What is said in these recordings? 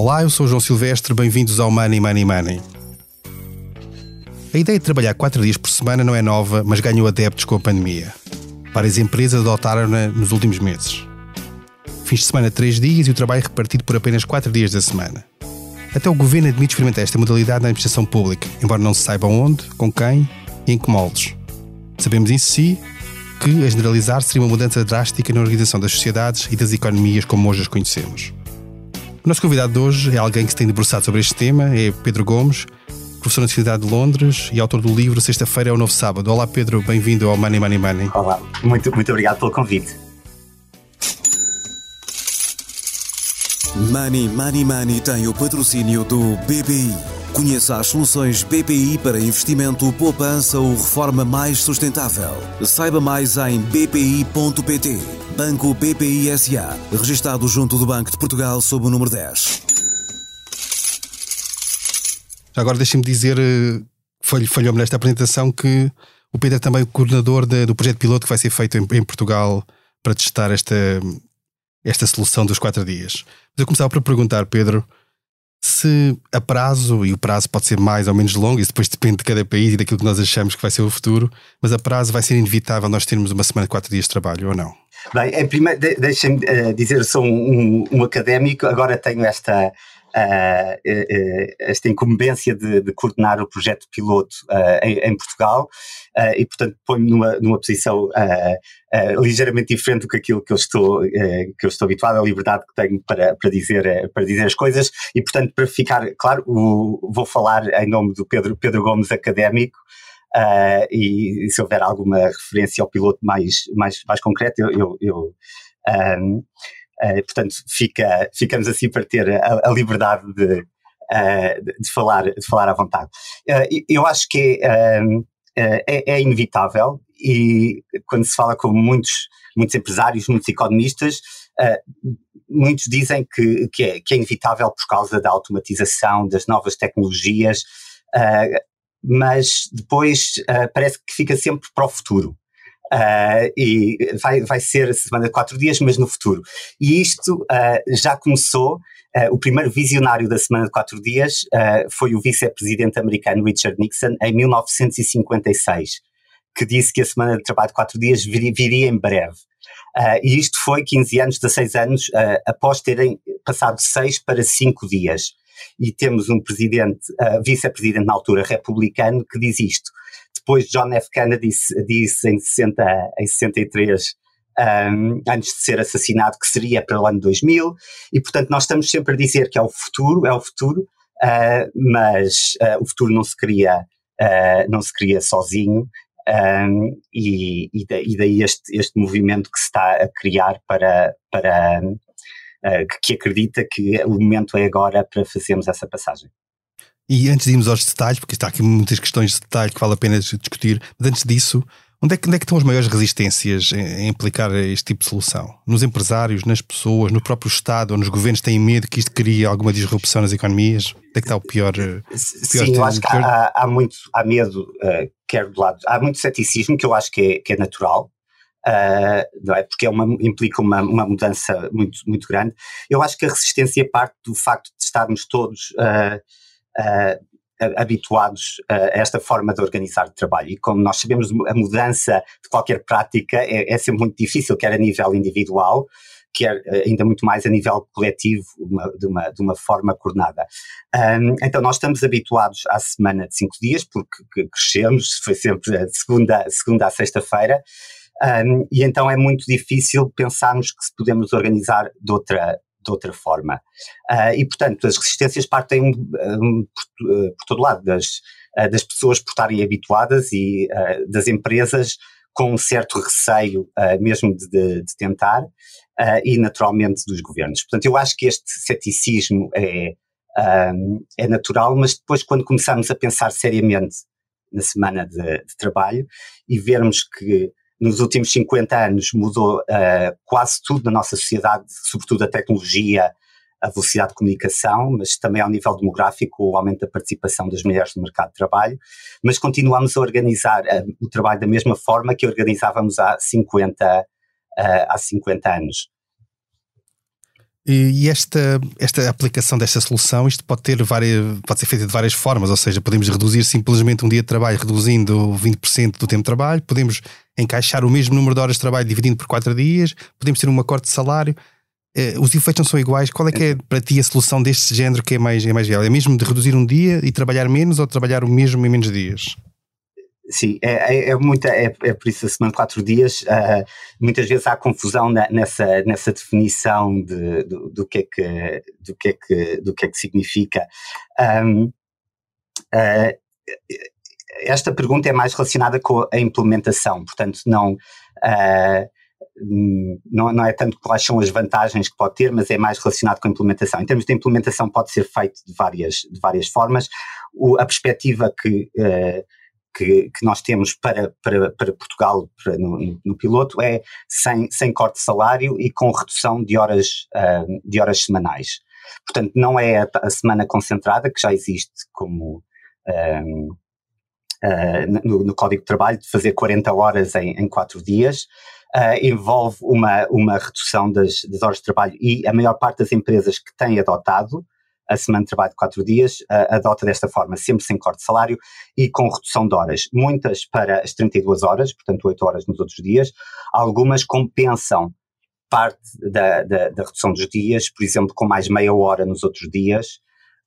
Olá, eu sou João Silvestre, bem-vindos ao Money Money Money. A ideia de trabalhar 4 dias por semana não é nova, mas ganhou adeptos com a pandemia. Várias empresas adotaram-na nos últimos meses. Fins de semana 3 dias e o trabalho repartido por apenas 4 dias da semana. Até o governo admite experimentar esta modalidade na administração pública, embora não se saiba onde, com quem e em que moldes. Sabemos em si que, a generalizar, seria uma mudança drástica na organização das sociedades e das economias como hoje as conhecemos. O nosso convidado de hoje é alguém que se tem debruçado sobre este tema, é Pedro Gomes, professor na Universidade de Londres e autor do livro Sexta-feira é o Novo Sábado. Olá Pedro, bem-vindo ao Money Money Money. Olá, muito, muito obrigado pelo convite. Money Money Money tem o patrocínio do BPI. Conheça as soluções BPI para investimento, poupança ou reforma mais sustentável. Saiba mais em bpi.pt. Banco BPI SA, registado junto do Banco de Portugal sob o número 10. Agora deixem-me dizer, eh, falhou-me nesta apresentação, que o Pedro é também o coordenador de, do projeto piloto que vai ser feito em, em, Portugal para testar esta, esta solução dos quatro dias. Mas eu começava por perguntar, Pedro, se a prazo, e o prazo pode ser mais ou menos longo, isso depois depende de cada país e daquilo que nós achamos que vai ser o futuro, mas a prazo vai ser inevitável nós termos uma semana de quatro dias de trabalho ou não? Bem, em primeiro, de, deixem-me uh, dizer, sou um, um, académico, agora tenho esta, uh, uh, esta incumbência de, de, coordenar o projeto piloto em, em, Portugal e, portanto, ponho-me numa, numa posição ligeiramente diferente do que aquilo que eu estou, que eu estou habituado, a liberdade que tenho para, para, dizer, para dizer as coisas e, portanto, para ficar claro, o, vou falar em nome do Pedro, Pedro Gomes, académico, Uh, e, e, se houver alguma referência ao piloto mais, mais, mais concreto, eu, eu, eu um, uh, portanto, fica, ficamos assim para ter a, a liberdade de, uh, de, falar, de falar à vontade. eu acho que é, é, é, inevitável e quando se fala com muitos, muitos empresários, muitos economistas, muitos dizem que, que, é, que é inevitável por causa da automatização, das novas tecnologias, Uh, mas depois uh, parece que fica sempre para o futuro. Uh, e vai, vai ser semana de quatro dias, mas no futuro. E isto uh, já começou. o primeiro visionário da semana de quatro dias foi o vice-presidente americano Richard Nixon em 1956, que disse que a semana de trabalho de quatro dias vir, viria em breve. e isto foi 15 anos, 16 anos após terem passado seis para cinco dias e temos um presidente, uh, vice-presidente na altura republicano, que diz isto. Depois John F. Kennedy disse, em, 60, em 63 um, antes de ser assassinado, que seria para o ano 2000, e portanto nós estamos sempre a dizer que é o futuro, é o futuro, uh, mas uh, o futuro não se cria, uh, não se cria sozinho, um, e, e, daí este, este movimento que se está a criar para, para que, acredita que o momento é agora para fazermos essa passagem. E antes de irmos aos detalhes, porque está aqui muitas questões de detalhe que vale a pena discutir, mas antes disso, onde é que, onde é que estão as maiores resistências em, aplicar este tipo de solução? Nos empresários, nas pessoas, no próprio Estado ou nos governos têm medo que isto crie alguma disrupção nas economias? Onde é que está o pior? pior Sim, eu acho que há, há, muito há medo, uh, quer do lado, há muito ceticismo que eu acho que é, que é natural, Uh, não é? Porque é uma, implica uma, uma mudança muito, muito grande. Eu acho que a resistência parte do facto de estarmos todos uh, habituados a esta forma de organizar trabalho. E como nós sabemos, a mudança de qualquer prática é, é sempre muito difícil, quer a nível individual, quer ainda muito mais a nível coletivo, uma, de, uma, de uma forma coordenada. Um, então, nós estamos habituados à semana de cinco dias, porque crescemos, foi sempre segunda, segunda a sexta-feira, um, e então é muito difícil pensarmos que se podemos organizar de outra, de outra forma. Uh, e, portanto, as resistências partem um, um, por, uh, por, todo lado, das, uh, das pessoas por estarem habituadas e das empresas com um certo receio mesmo de, de, de tentar e, naturalmente, dos governos. Portanto, eu acho que este ceticismo é, é natural, mas depois, quando começamos a pensar seriamente na semana de, de trabalho e vermos que nos últimos 50 anos mudou uh, quase tudo na nossa sociedade, sobretudo a tecnologia, a velocidade de comunicação, mas também ao nível demográfico, o aumento da participação das mulheres no mercado de trabalho, mas continuamos a organizar uh, o trabalho da mesma forma que organizávamos há 50, uh, há 50 anos. E esta, esta aplicação desta solução, isto pode ter várias, pode ser feita de várias formas, ou seja, podemos reduzir simplesmente um dia de trabalho reduzindo 20% do tempo de trabalho, podemos encaixar o mesmo número de horas de trabalho dividindo por 4 dias, podemos ter um acorde de salário. Eh, os efeitos não são iguais. Qual é que é para ti a solução deste género que é mais, é mais real? É mesmo de reduzir um dia e trabalhar menos ou trabalhar o mesmo em menos dias? Sim, é, é, é, muita, é, é por isso a semana de quatro dias, uh, muitas vezes há confusão na, nessa, nessa definição de, do, que é que, do, que é que, do que é que significa. Um, uh, ah, esta pergunta é mais relacionada com a implementação, portanto, não, uh, não, não é tanto quais são as vantagens que pode ter, mas é mais relacionado com a implementação. Em termos de implementação, pode ser feito de várias, de várias formas. O, a perspectiva que que, que nós temos para, para, para Portugal para, no, no, piloto é sem, sem corte de salário e com redução de horas, uh, de horas semanais. Portanto, não é a, a, semana concentrada, que já existe como uh, no, no, Código de Trabalho, de fazer 40 horas em, em 4 dias. Uh, envolve uma, uma redução das, das horas de trabalho e a maior parte das empresas que têm adotado a semana de trabalho de quatro dias, uh, adota desta forma, sempre sem corte de salário e com redução de horas. Muitas para as 32 horas, portanto 8 horas nos outros dias. Algumas compensam parte da, da, da redução dos dias, por exemplo, com mais meia hora nos outros dias,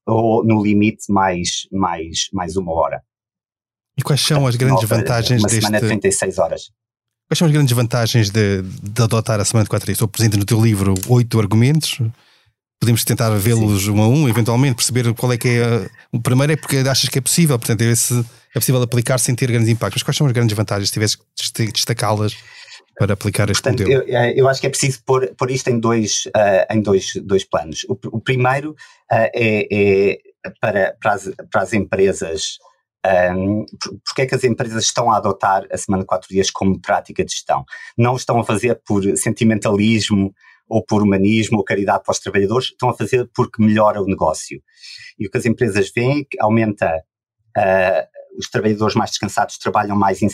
ou no limite mais, mais, mais uma hora. E quais são as grandes vantagens uma deste... semana de 36 horas. Quais são as grandes vantagens de, de adotar a semana de quatro dias? Estou presente no teu livro oito argumentos podemos tentar vê-los um a um, eventualmente, perceber qual é que é. O primeiro é porque achas que é possível, portanto, é se é possível aplicar sem ter grandes impactos. Mas quais são as grandes vantagens, se tivesse que destacá-las para aplicar este portanto, modelo? Eu, eh, eu, acho que é preciso pôr, pôr isto em dois, uh, em dois, dois planos. O, o primeiro uh, é, é, para, para, as, para as empresas. Um, porque é que as empresas estão a adotar a semana de quatro dias como prática de gestão? Não estão a fazer por sentimentalismo ou por humanismo ou caridade para os trabalhadores, estão a fazer porque melhora o negócio. E o que as empresas veem é que aumenta uh, os trabalhadores mais descansados trabalham mais uh,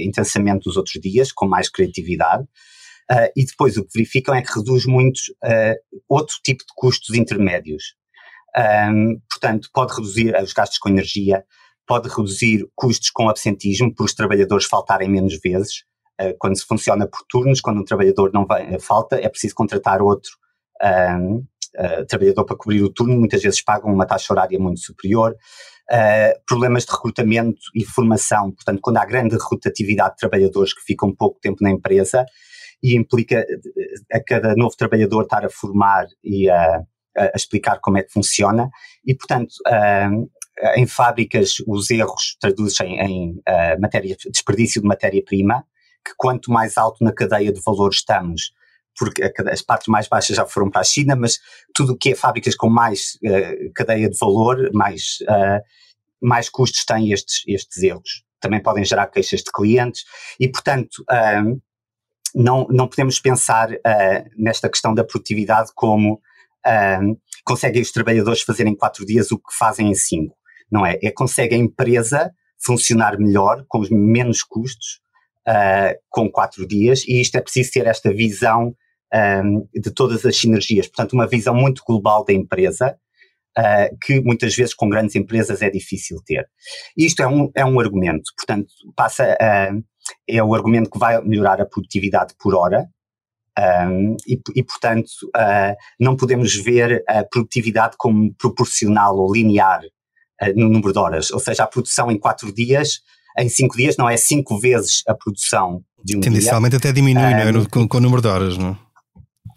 intensamente os outros dias, com mais criatividade, uh, e depois o que verificam é que reduz muito outro tipo de custos intermédios. Um, portanto, pode reduzir os gastos com energia, pode reduzir custos com absentismo, por os trabalhadores faltarem menos vezes, quando se funciona por turnos, quando um trabalhador não vai, eh, falta, é preciso contratar outro um, uh, eh, trabalhador para cobrir o turno, muitas vezes pagam uma taxa horária muito superior. Uh, problemas de recrutamento e formação, portanto, quando há grande rotatividade de trabalhadores que ficam pouco tempo na empresa e implica a cada novo trabalhador estar a formar e a, a explicar como é que funciona, e portanto, uh, em fábricas os erros traduzem em uh, matéria, desperdício de matéria-prima, que quanto mais alto na cadeia de valor estamos, porque as partes mais baixas já foram para a China, mas tudo o que é fábricas com mais uh, cadeia de valor, mais, uh, mais custos têm estes, estes erros. Também podem gerar queixas de clientes e, portanto, uh, não, não podemos pensar nesta questão da produtividade como conseguem os trabalhadores fazerem em quatro dias o que fazem em cinco. Não é? É consegue a empresa funcionar melhor, com menos custos, uh, com quatro dias, e isto é preciso ter esta visão um, de todas as sinergias, portanto, uma visão muito global da empresa, uh, que muitas vezes com grandes empresas é difícil ter. Isto é um, é um argumento, portanto, passa uh, é o argumento que vai melhorar a produtividade por hora, um, e, e, portanto, uh, não podemos ver a produtividade como proporcional ou linear uh, no número de horas. Ou seja, a produção em quatro dias em cinco dias não é cinco vezes a produção de um Tendencialmente dia. até diminui, um, não é? Com, com, o número de horas, não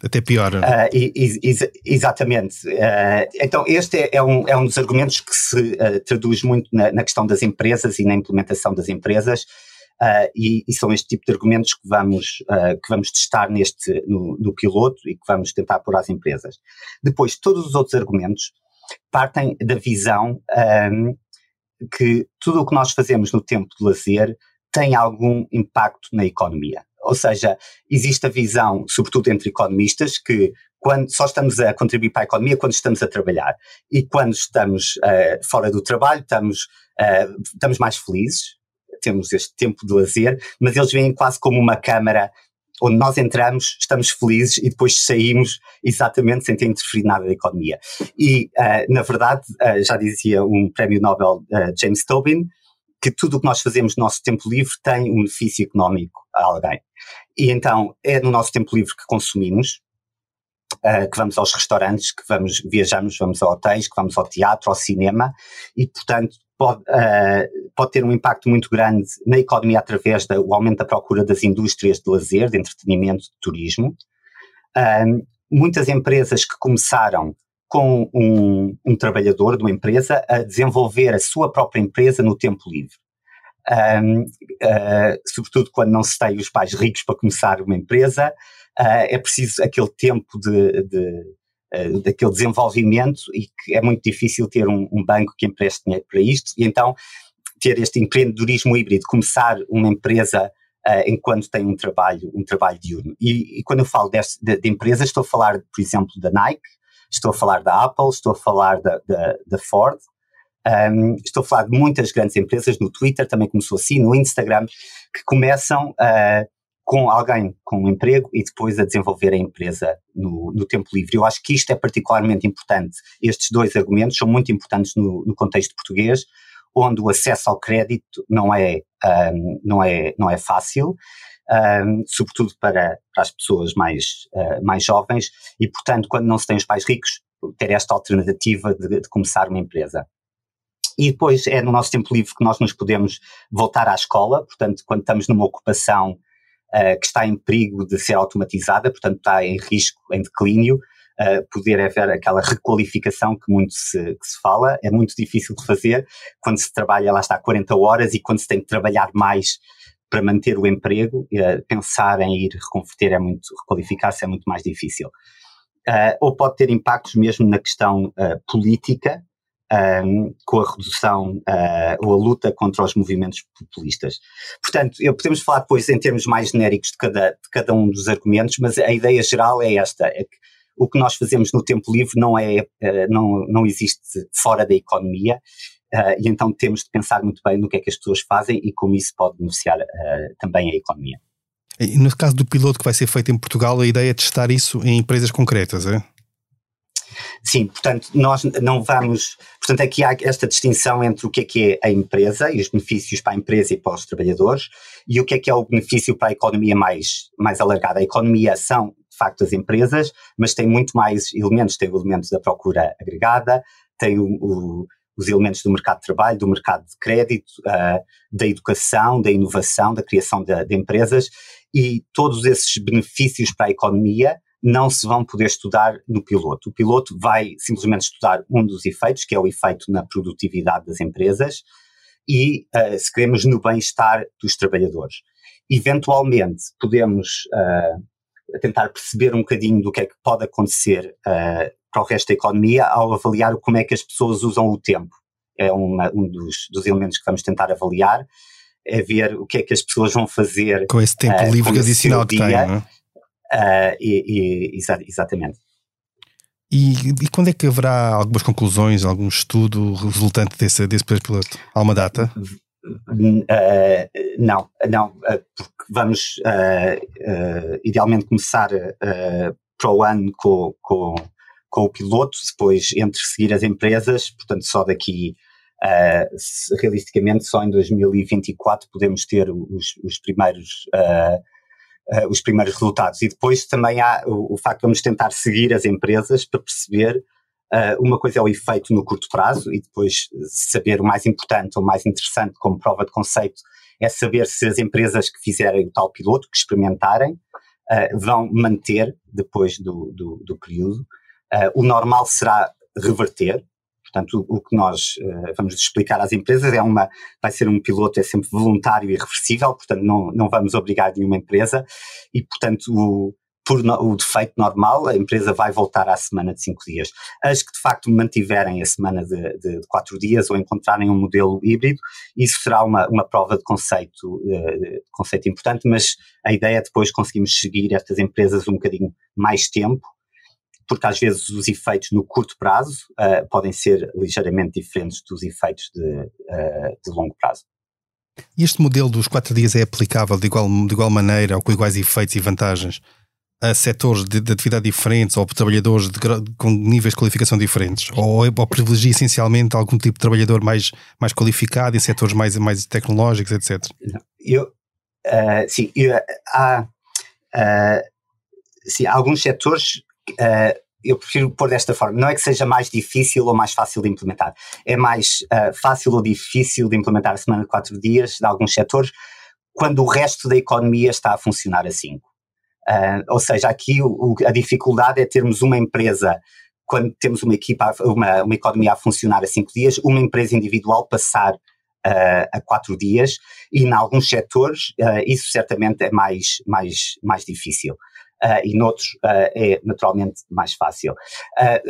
Até piora. Uh, ex exatamente. Uh, então, este é, é, um, é um dos argumentos que se uh, traduz muito na, na, questão das empresas e na implementação das empresas. E, e, são este tipo de argumentos que vamos, que vamos testar neste, no, no, piloto e que vamos tentar pôr às empresas. Depois, todos os outros argumentos partem da visão um, que tudo o que nós fazemos no tempo de lazer tem algum impacto na economia. Ou seja, existe a visão, sobretudo entre economistas, que quando só estamos a contribuir para a economia quando estamos a trabalhar e quando estamos uh, fora do trabalho estamos, uh, estamos mais felizes, temos este tempo de lazer, mas eles veem quase como uma câmara onde nós entramos, estamos felizes e depois saímos exatamente sem ter interferido nada da economia. E, uh, na verdade, uh, já dizia um prémio Nobel uh, James Tobin, que tudo o que nós fazemos no nosso tempo livre tem um benefício económico a alguém. E então é no nosso tempo livre que consumimos, que vamos aos restaurantes, que vamos viajamos, vamos a hotéis, que vamos ao teatro, ao cinema, e portanto pode, uh, pode ter um impacto muito grande na economia através do aumento da procura das indústrias de lazer, de entretenimento, de turismo. Uh, muitas empresas que começaram com um, um, trabalhador de uma empresa a desenvolver a sua própria empresa no tempo livre. Um, uh, ah, sobretudo quando não se tem os pais ricos para começar uma empresa, uh, é preciso aquele tempo de, de, uh, daquele desenvolvimento e que é muito difícil ter um, um, banco que empreste dinheiro para isto e então ter este empreendedorismo híbrido, começar uma empresa uh, enquanto tem um trabalho, um trabalho diurno. E, e quando eu falo deste, de, de, empresas, estou a falar, por exemplo, da Nike, estou a falar da Apple, estou a falar da, da, da Ford, um, estou a falar de muitas grandes empresas, no Twitter também começou assim, no Instagram, que começam uh, com alguém com um emprego e depois a desenvolver a empresa no, no, tempo livre. Eu acho que isto é particularmente importante. Estes dois argumentos são muito importantes no, no contexto português, onde o acesso ao crédito não é, um, não é, não é fácil, um, sobretudo para, para, as pessoas mais, uh, mais jovens, e portanto, quando não se tem os pais ricos, ter esta alternativa de, de começar uma empresa. E depois é no nosso tempo livre que nós nos podemos voltar à escola, portanto, quando estamos numa ocupação uh, que está em perigo de ser automatizada, portanto está em risco, em declínio, uh, poder haver aquela requalificação que muito se, que se fala, é muito difícil de fazer quando se trabalha, lá está, 40 horas e quando se tem que trabalhar mais para manter o emprego, uh, pensar em ir reconverter é muito, requalificar-se é muito mais difícil. Uh, ou pode ter impactos mesmo na questão política, um, com a redução uh, ou a luta contra os movimentos populistas. Portanto, eu, podemos falar depois em termos mais genéricos de cada, de cada um dos argumentos, mas a ideia geral é esta, é que o que nós fazemos no tempo livre não, é, uh, não, não existe fora da economia, uh, e então temos de pensar muito bem no que é que as pessoas fazem e como isso pode beneficiar também a economia. No caso do piloto que vai ser feito em Portugal, a ideia é testar isso em empresas concretas, é? Sim, portanto, nós não vamos. Portanto, aqui há esta distinção entre o que é que é a empresa e os benefícios para a empresa e para os trabalhadores e o que é que é o benefício para a economia mais, mais alargada. A economia são, de facto, as empresas, mas tem muito mais elementos. Tem elementos da procura agregada, tem o, o os elementos do mercado de trabalho, do mercado de crédito, uh, da educação, da inovação, da criação de, de, empresas e todos esses benefícios para a economia não se vão poder estudar no piloto. O piloto vai simplesmente estudar um dos efeitos, que é o efeito na produtividade das empresas, e uh, se queremos no bem-estar dos trabalhadores. Eventualmente, podemos uh, tentar perceber um bocadinho do que é que pode acontecer uh, para o resto da economia ao avaliar como é que as pessoas usam o tempo. É uma, um dos, dos elementos que vamos tentar avaliar, é ver o que é que as pessoas vão fazer com esse tempo livre adicional que têm. É? Uh, e, e, exa exatamente. E, e, quando é que haverá algumas conclusões, algum estudo resultante desse, desse piloto? Há uma data? Uh, não, não, uh, porque vamos uh, idealmente começar para o ano com, com, com, o piloto, depois entre seguir as empresas, portanto só daqui, realisticamente só em 2024 podemos ter os, os primeiros uh, os primeiros resultados. E depois também há o, o, facto de vamos tentar seguir as empresas para perceber uh, uma coisa é o efeito no curto prazo e depois saber o mais importante ou mais interessante como prova de conceito é saber se as empresas que fizerem o tal piloto, que experimentarem, uh, vão manter depois do, do, do período. o normal será reverter, Portanto, o, que nós uh, vamos explicar às empresas é uma, vai ser um piloto, é sempre voluntário e reversível, portanto, não, não vamos obrigar nenhuma empresa e, portanto, o, por no, o defeito normal, a empresa vai voltar à semana de cinco dias. As que de facto mantiverem a semana de quatro dias ou encontrarem um modelo híbrido, isso será uma, uma prova de conceito, uh, conceito importante, mas a ideia é depois conseguimos seguir estas empresas um bocadinho mais tempo porque às vezes os efeitos no curto prazo uh, podem ser ligeiramente diferentes dos efeitos de, uh, de longo prazo. E este modelo dos quatro dias é aplicável de igual, de igual maneira ou com iguais efeitos e vantagens a setores de, de atividade diferentes ou trabalhadores de, com níveis de qualificação diferentes? Ou, ou privilegia essencialmente algum tipo de trabalhador mais, mais qualificado em setores mais, mais tecnológicos, etc? Eu, uh, sim, eu, há, sim, há alguns setores. Uh, eu prefiro pôr desta forma, não é que seja mais difícil ou mais fácil de implementar, é mais fácil ou difícil de implementar a semana de quatro dias de alguns setores quando o resto da economia está a funcionar assim. Uh, ou seja, aqui o, a dificuldade é termos uma empresa, quando temos uma equipa, uma, uma economia a funcionar a cinco dias, uma empresa individual passar uh, a quatro dias, e em alguns setores uh, isso certamente é mais, mais, mais difícil. E noutros é naturalmente mais fácil.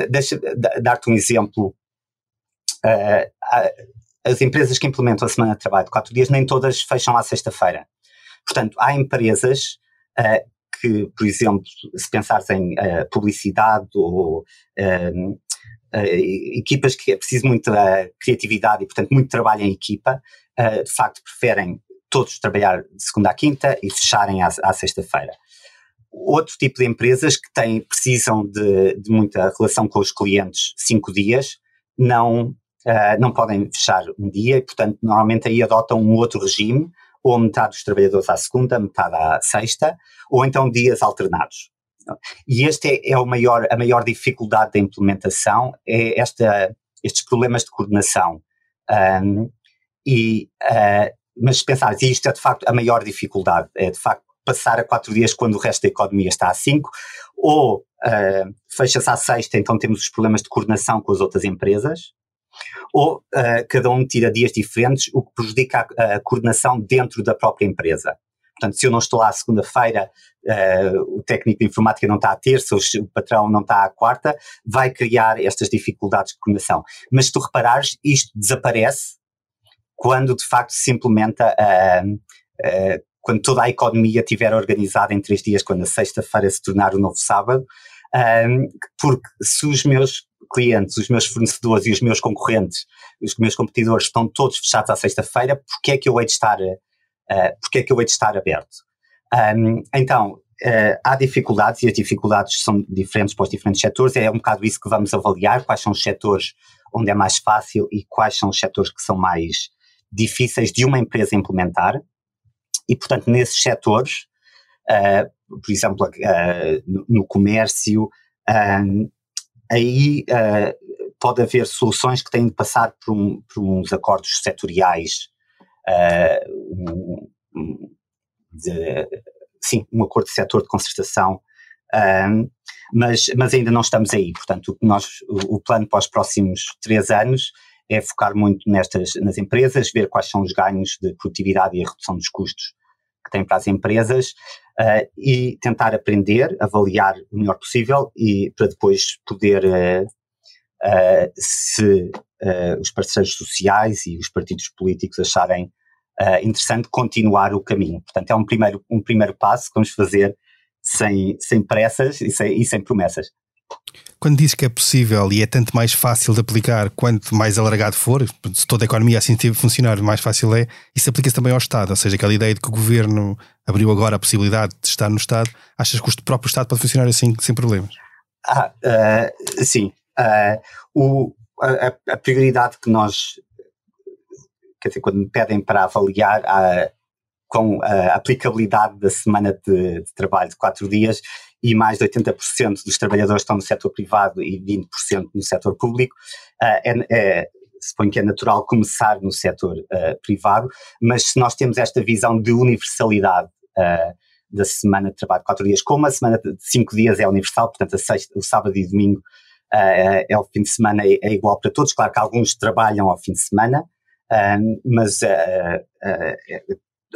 deixa dar-te um exemplo. as empresas que implementam a semana de trabalho de quatro dias, nem todas fecham à sexta-feira. Portanto, há empresas uh, que, por exemplo, se pensares em uh, publicidade ou uh, equipas que é preciso muita criatividade e, portanto, muito trabalho em equipa, de facto preferem todos trabalhar de segunda a quinta e fecharem à, à sexta-feira. Outro tipo de empresas que têm, precisam de, de muita relação com os clientes cinco dias, não, não podem fechar um dia e, portanto, normalmente aí adotam um outro regime, ou metade dos trabalhadores à segunda, metade à sexta, ou então dias alternados. E este é, é o maior, a maior dificuldade da implementação, é esta, estes problemas de coordenação. Um, e, uh, mas se pensares, isto é de facto a maior dificuldade, é de facto passar a quatro dias quando o resto da economia está a cinco, ou uh, fecha-se à sexta, então temos os problemas de coordenação com as outras empresas, ou uh, cada um tira dias diferentes, o que prejudica a, a, coordenação dentro da própria empresa. Portanto, se eu não estou lá segunda-feira, uh, o técnico de informática não está à terça, o patrão não está à quarta, vai criar estas dificuldades de coordenação. Mas se tu reparares, isto desaparece quando de facto se implementa, uh, quando toda a economia estiver organizada em três dias, quando a sexta-feira se tornar o novo sábado, porque se os meus clientes, os meus fornecedores e os meus concorrentes, os meus competidores estão todos fechados à sexta-feira, porque é que eu hei de estar, uh, porque é que eu hei de estar aberto? Um, então, uh, há dificuldades e as dificuldades são diferentes para os diferentes setores, é um bocado isso que vamos avaliar, quais são os setores onde é mais fácil e quais são os setores que são mais difíceis de uma empresa implementar. E, portanto, nesses setores, uh, por exemplo, uh, no, no, comércio, um, aí uh, pode haver soluções que têm de passar por, um, por uns acordos setoriais, uh, um, de, sim, um acordo de setor de concertação, uh, mas, mas ainda não estamos aí. Portanto, nós, o, o plano para os próximos três anos é focar muito nestas, nas empresas, ver quais são os ganhos de produtividade e a redução dos custos que têm para as empresas uh, e tentar aprender, avaliar o melhor possível e para depois poder, uh, uh, se os parceiros sociais e os partidos políticos acharem interessante, continuar o caminho. Portanto, é um primeiro, um primeiro passo que vamos fazer sem, sem pressas e sem, e sem promessas. Quando dizes que é possível e é tanto mais fácil de aplicar quanto mais alargado for, se toda a economia assim funcionar, mais fácil é, isso aplica-se também ao Estado. Ou seja, aquela ideia de que o governo abriu agora a possibilidade de estar no Estado, achas que o próprio Estado pode funcionar assim sem problemas? Ah, uh, sim. Uh, o, a, a, prioridade que nós, quer dizer, quando me pedem para avaliar a, com a aplicabilidade da semana de, de trabalho de quatro dias, e mais de 80% dos trabalhadores estão no setor privado e 20% no setor público, uh, é, é, suponho que é natural começar no setor uh, privado, mas se nós temos esta visão de universalidade uh, da semana de trabalho de quatro dias, como a semana de cinco dias é universal, portanto sexta, o sábado e domingo uh, é o fim de semana é, é, igual para todos, claro que alguns trabalham ao fim de semana, mas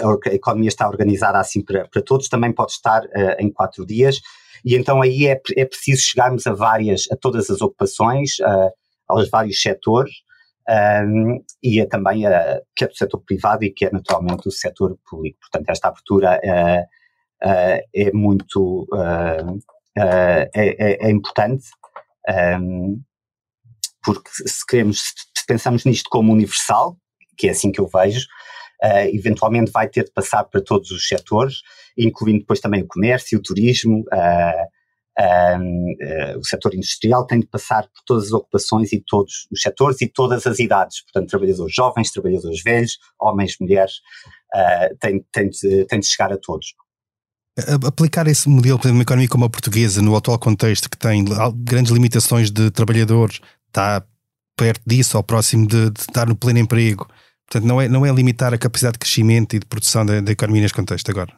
a economia está organizada assim para, para todos, também pode estar em quatro dias, e então aí é, é preciso chegarmos a várias, a todas as ocupações, aos vários setores, um, e é também a, que é do setor privado e que é naturalmente do setor público. Portanto, esta abertura uh, uh, é muito uh, é, é, é, importante um, porque se queremos, se pensamos nisto como universal, que é assim que eu vejo, uh, eventualmente vai ter de passar para todos os setores, incluindo depois também o comércio, o turismo, uh, o setor industrial, tem de passar por todas as ocupações e todos os setores e todas as idades, portanto, trabalhadores jovens, trabalhadores velhos, homens, mulheres, tem, tem, de, tem de chegar a todos aplicar esse modelo para uma economia como a portuguesa, no atual contexto, que tem grandes limitações de trabalhadores, está perto disso, ou próximo de, de estar no pleno emprego. Portanto, não é, não é limitar a capacidade de crescimento e de produção da, da economia neste contexto agora.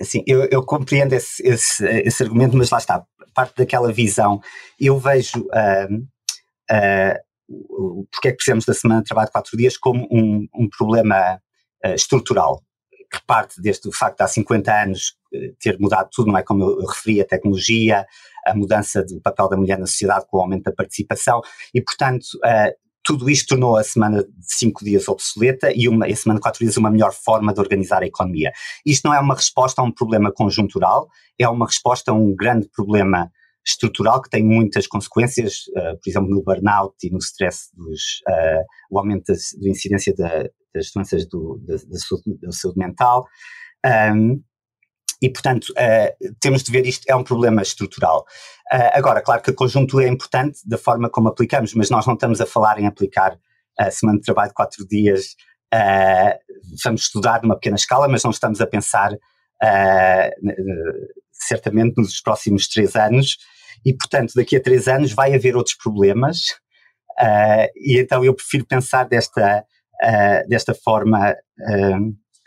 Sim, eu, eu compreendo esse, esse, esse, argumento, mas lá está, parte daquela visão. Eu vejo uh, uh, porque é que precisamos da semana de trabalho de quatro dias como um, um problema uh, estrutural, que parte desde o facto de há 50 anos ter mudado tudo, não é como eu, referi, a tecnologia, a mudança do papel da mulher na sociedade com o aumento da participação e, portanto, tudo isto tornou a semana de cinco dias obsoleta e, uma, a semana de quatro dias uma melhor forma de organizar a economia. Isto não é uma resposta a um problema conjuntural, é uma resposta a um grande problema estrutural que tem muitas consequências, uh, por exemplo, no burnout e no stress, dos, uh, o aumento da incidência da, das doenças do, da, saúde, da, saúde, mental. Um, e, portanto, uh, temos de ver isto, é um problema estrutural. Uh, agora, claro que a conjuntura é importante da forma como aplicamos, mas nós não estamos a falar em aplicar a semana de trabalho de quatro dias. Uh, vamos estudar numa pequena escala, mas não estamos a pensar certamente nos próximos três anos. E, portanto, daqui a três anos vai haver outros problemas. e então eu prefiro pensar desta, desta forma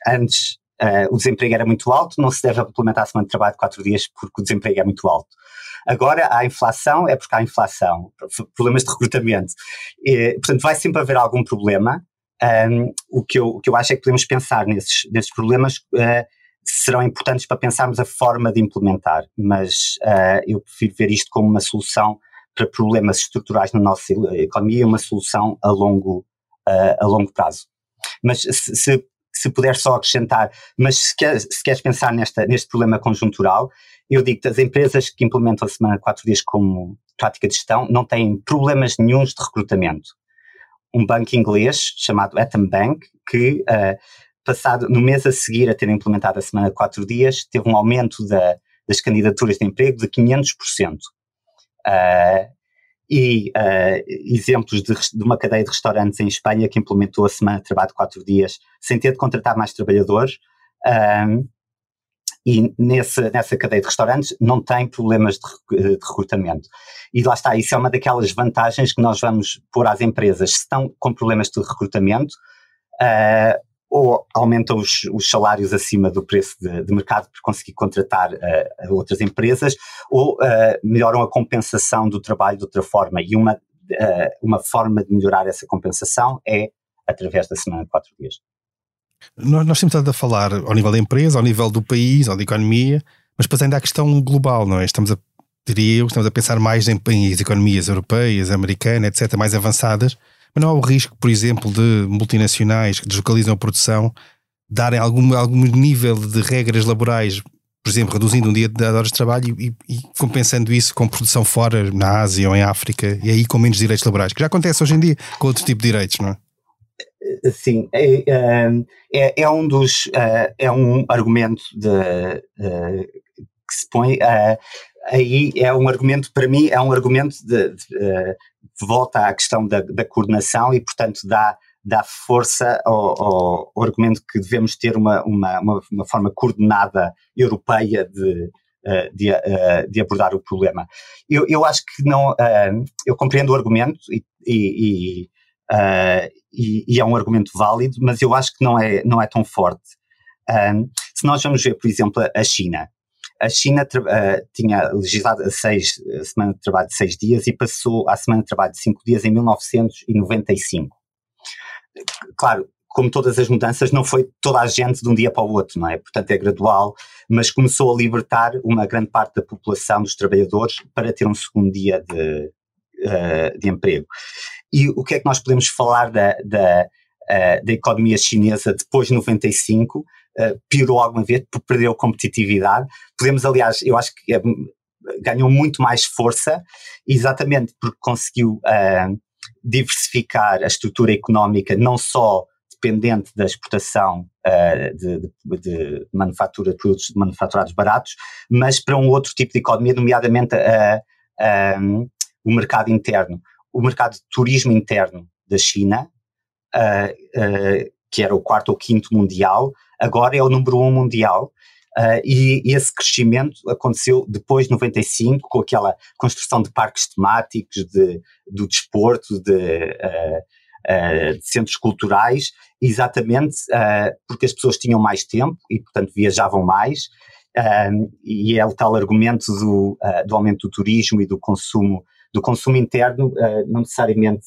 antes Uh, o desemprego era muito alto, não se deve implementar a semana de trabalho de quatro dias porque o desemprego é muito alto. Agora, a inflação é porque há inflação, problemas de recrutamento. E, portanto, vai sempre haver algum problema. Um, o, que eu, o que eu acho é que podemos pensar nesses, nesses problemas uh, serão importantes para pensarmos a forma de implementar, mas uh, eu prefiro ver isto como uma solução para problemas estruturais na nossa economia uma solução a longo, a longo prazo. Mas se, se se puder só acrescentar, mas se, quer, se queres pensar nesta, neste problema conjuntural, eu digo que as empresas que implementam a semana de quatro dias como prática de gestão não têm problemas nenhums de recrutamento. Um banco inglês chamado Atom Bank, que uh, passado no mês a seguir a ter implementado a semana de quatro dias, teve um aumento da, das candidaturas de emprego de 500%. Uh, e uh, exemplos de, de, uma cadeia de restaurantes em Espanha que implementou a semana de trabalho de quatro dias sem ter de contratar mais trabalhadores. Um, e nesse, nessa cadeia de restaurantes não tem problemas de, de, recrutamento. E lá está, isso é uma daquelas vantagens que nós vamos pôr às empresas. Se estão com problemas de recrutamento, uh, ou aumentam os, os, salários acima do preço de, de mercado para conseguir contratar uh, outras empresas, ou uh, melhoram a compensação do trabalho de outra forma. E uma, uh, uma forma de melhorar essa compensação é através da semana de quatro dias. Nós, nós temos estado a falar ao nível da empresa, ao nível do país, ou da economia, mas depois ainda há a questão global, não é? Estamos a, diria eu, estamos a pensar mais em, em economias europeias, americanas, etc., mais avançadas, mas não há o risco, por exemplo, de multinacionais que deslocalizam a produção darem algum, algum nível de regras laborais, por exemplo, reduzindo um dia de horas de trabalho e, e, compensando isso com produção fora, na Ásia ou em África, e aí com menos direitos laborais, que já acontece hoje em dia com outro tipo de direitos, não é? Sim, é, é, é um dos eh, é um argumento de, eh, que se põe aí é um argumento para mim é um argumento de, de, volta à questão da, da coordenação e, portanto, dá, dá força ao, ao, argumento que devemos ter uma, uma, uma, forma coordenada europeia de, eh, de, eh, de, abordar o problema. Eu, eu acho que não. Eh, eu compreendo o argumento e, e, e, e, é um argumento válido, mas eu acho que não é, não é tão forte. se nós vamos ver, por exemplo, a China, a China uh, tinha legislado a, seis, a semana de trabalho de seis dias e passou à semana de trabalho de cinco dias em 1995. Claro, como todas as mudanças, não foi toda a gente de um dia para o outro, não é? Portanto, é gradual, mas começou a libertar uma grande parte da população dos trabalhadores para ter um segundo dia de, uh, de emprego. E o que é que nós podemos falar da, da, uh, da economia chinesa depois de 95? Uh, piorou alguma vez, perdeu competitividade. Podemos, aliás, eu acho que é, ganhou muito mais força, exatamente porque conseguiu uh, diversificar a estrutura económica, não só dependente da exportação uh, de, de, de, manufatura de produtos manufaturados baratos, mas para um outro tipo de economia, nomeadamente uh, um, o mercado interno. O mercado de turismo interno da China, uh, que era o quarto ou quinto mundial, agora é o número um mundial. Uh, e, e, esse crescimento aconteceu depois de 95, com aquela construção de parques temáticos, de, do desporto, de, uh, uh, de centros culturais, exatamente porque as pessoas tinham mais tempo e, portanto, viajavam mais. e é o tal argumento do, do aumento do turismo e do consumo, do consumo interno, não necessariamente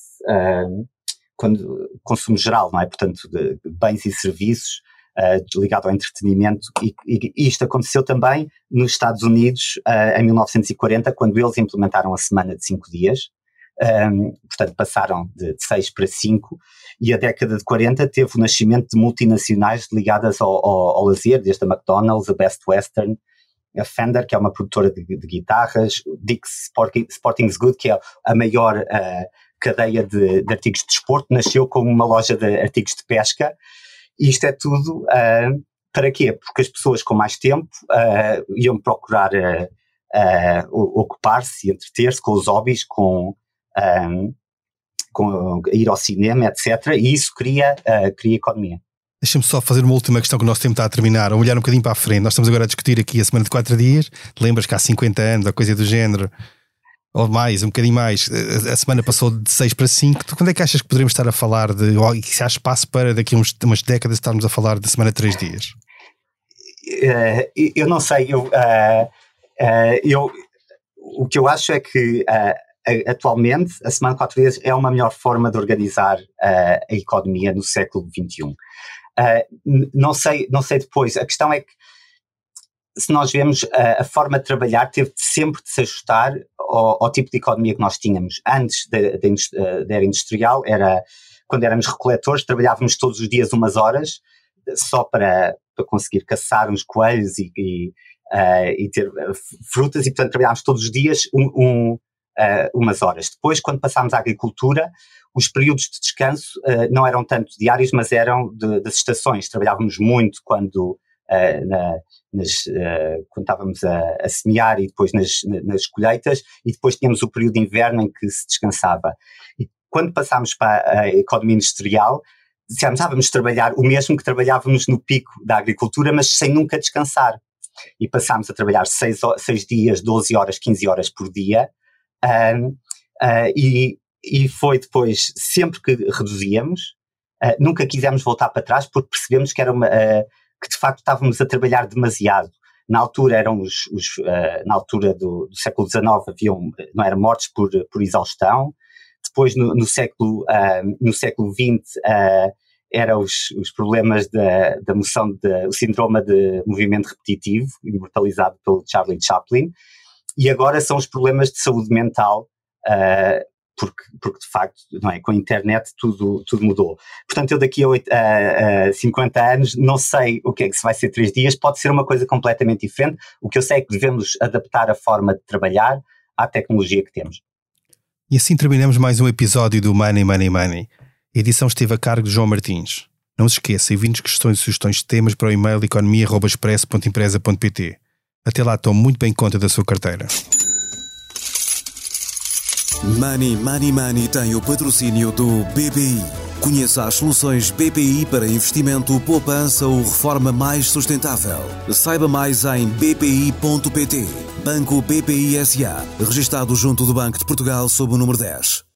quando, consumo geral, não é? Portanto, de, bens e serviços, uh, ligado ao entretenimento, e, e, isto aconteceu também nos Estados Unidos uh, em 1940, quando eles implementaram a semana de cinco dias, um, portanto passaram de, de seis para cinco, e a década de 40 teve o nascimento de multinacionais ligadas ao, ao, ao lazer, desde a McDonald's, a Best Western, a Fender, que é uma produtora de, de guitarras, Dick's Sporting, Sporting's Good, que é a maior uh, cadeia de, de, artigos de desporto, nasceu como uma loja de artigos de pesca, e isto é tudo uh, para quê? Porque as pessoas com mais tempo uh, iam procurar uh, ocupar-se entreter-se com os hobbies, com, com ir ao cinema, etc. E isso cria, cria economia. Deixa-me só fazer uma última questão que o nosso tempo está a terminar, olhar um bocadinho para a frente. Nós estamos agora a discutir aqui a semana de 4 dias. Lembras que há 50 anos, a coisa do género, ou mais, um bocadinho mais, a semana passou de 6 para 5. Quando é que achas que poderemos estar a falar de, ou se há espaço para daqui a uns, umas décadas estarmos a falar de semana de 3 dias? Uh, eu não sei, eu, uh, uh, eu, o que eu acho é que atualmente a semana de 4 dias é uma melhor forma de organizar a economia no século XXI. não, sei, não sei depois, a questão é que se nós vemos a, a forma de trabalhar teve sempre de se ajustar ao, ao, tipo de economia que nós tínhamos. Antes da, da, era industrial, era quando éramos recoletores, trabalhávamos todos os dias umas horas só para, para conseguir caçar uns coelhos e, e, uh, e ter eh, frutas e, portanto, trabalhávamos todos os dias um, um, uh, umas horas. Depois, quando passámos à agricultura, os períodos de descanso uh, não eram tanto diários, mas eram de, das estações. Trabalhávamos muito quando uh, na, nas, uh, quando estávamos a, a, semear e depois nas, nas colheitas, e depois tínhamos o período de inverno em que se descansava. E quando passámos para a economia industrial, dissemos, ah, vamos trabalhar o mesmo que trabalhávamos no pico da agricultura, mas sem nunca descansar. E passámos a trabalhar 6 dias, 12 horas, 15 horas por dia, uh, uh, e, e foi depois, sempre que reduzíamos, uh, nunca quisemos voltar para trás porque percebemos que era uma, que de facto estávamos a trabalhar demasiado. Na altura eram os, os uh, na altura do, do, século XIX haviam, não eram mortes por, por exaustão. Depois no, no século, uh, no século XX uh, eram os, os problemas da, da moção, de, o síndrome de movimento repetitivo, imortalizado pelo Charlie Chaplin. E agora são os problemas de saúde mental Uh, porque, porque de facto, não é, com a internet tudo, tudo mudou. Portanto, eu daqui a, 8, a, a 50 anos não sei o que é que se vai ser três dias, pode ser uma coisa completamente diferente. O que eu sei é que devemos adaptar a forma de trabalhar à tecnologia que temos. E assim terminamos mais um episódio do Money Money Money. A edição esteve a cargo de João Martins. Não se esqueça, envie-nos questões e sugestões de temas para o e-mail economia.express.empresa.pt. Até lá, tome muito bem conta da sua carteira. Money Money Money tem o patrocínio do BPI. Conheça as soluções BPI para investimento, poupança ou reforma mais sustentável. Saiba mais em bpi.pt. Banco BPI SA, registado junto do Banco de Portugal sob o número 10.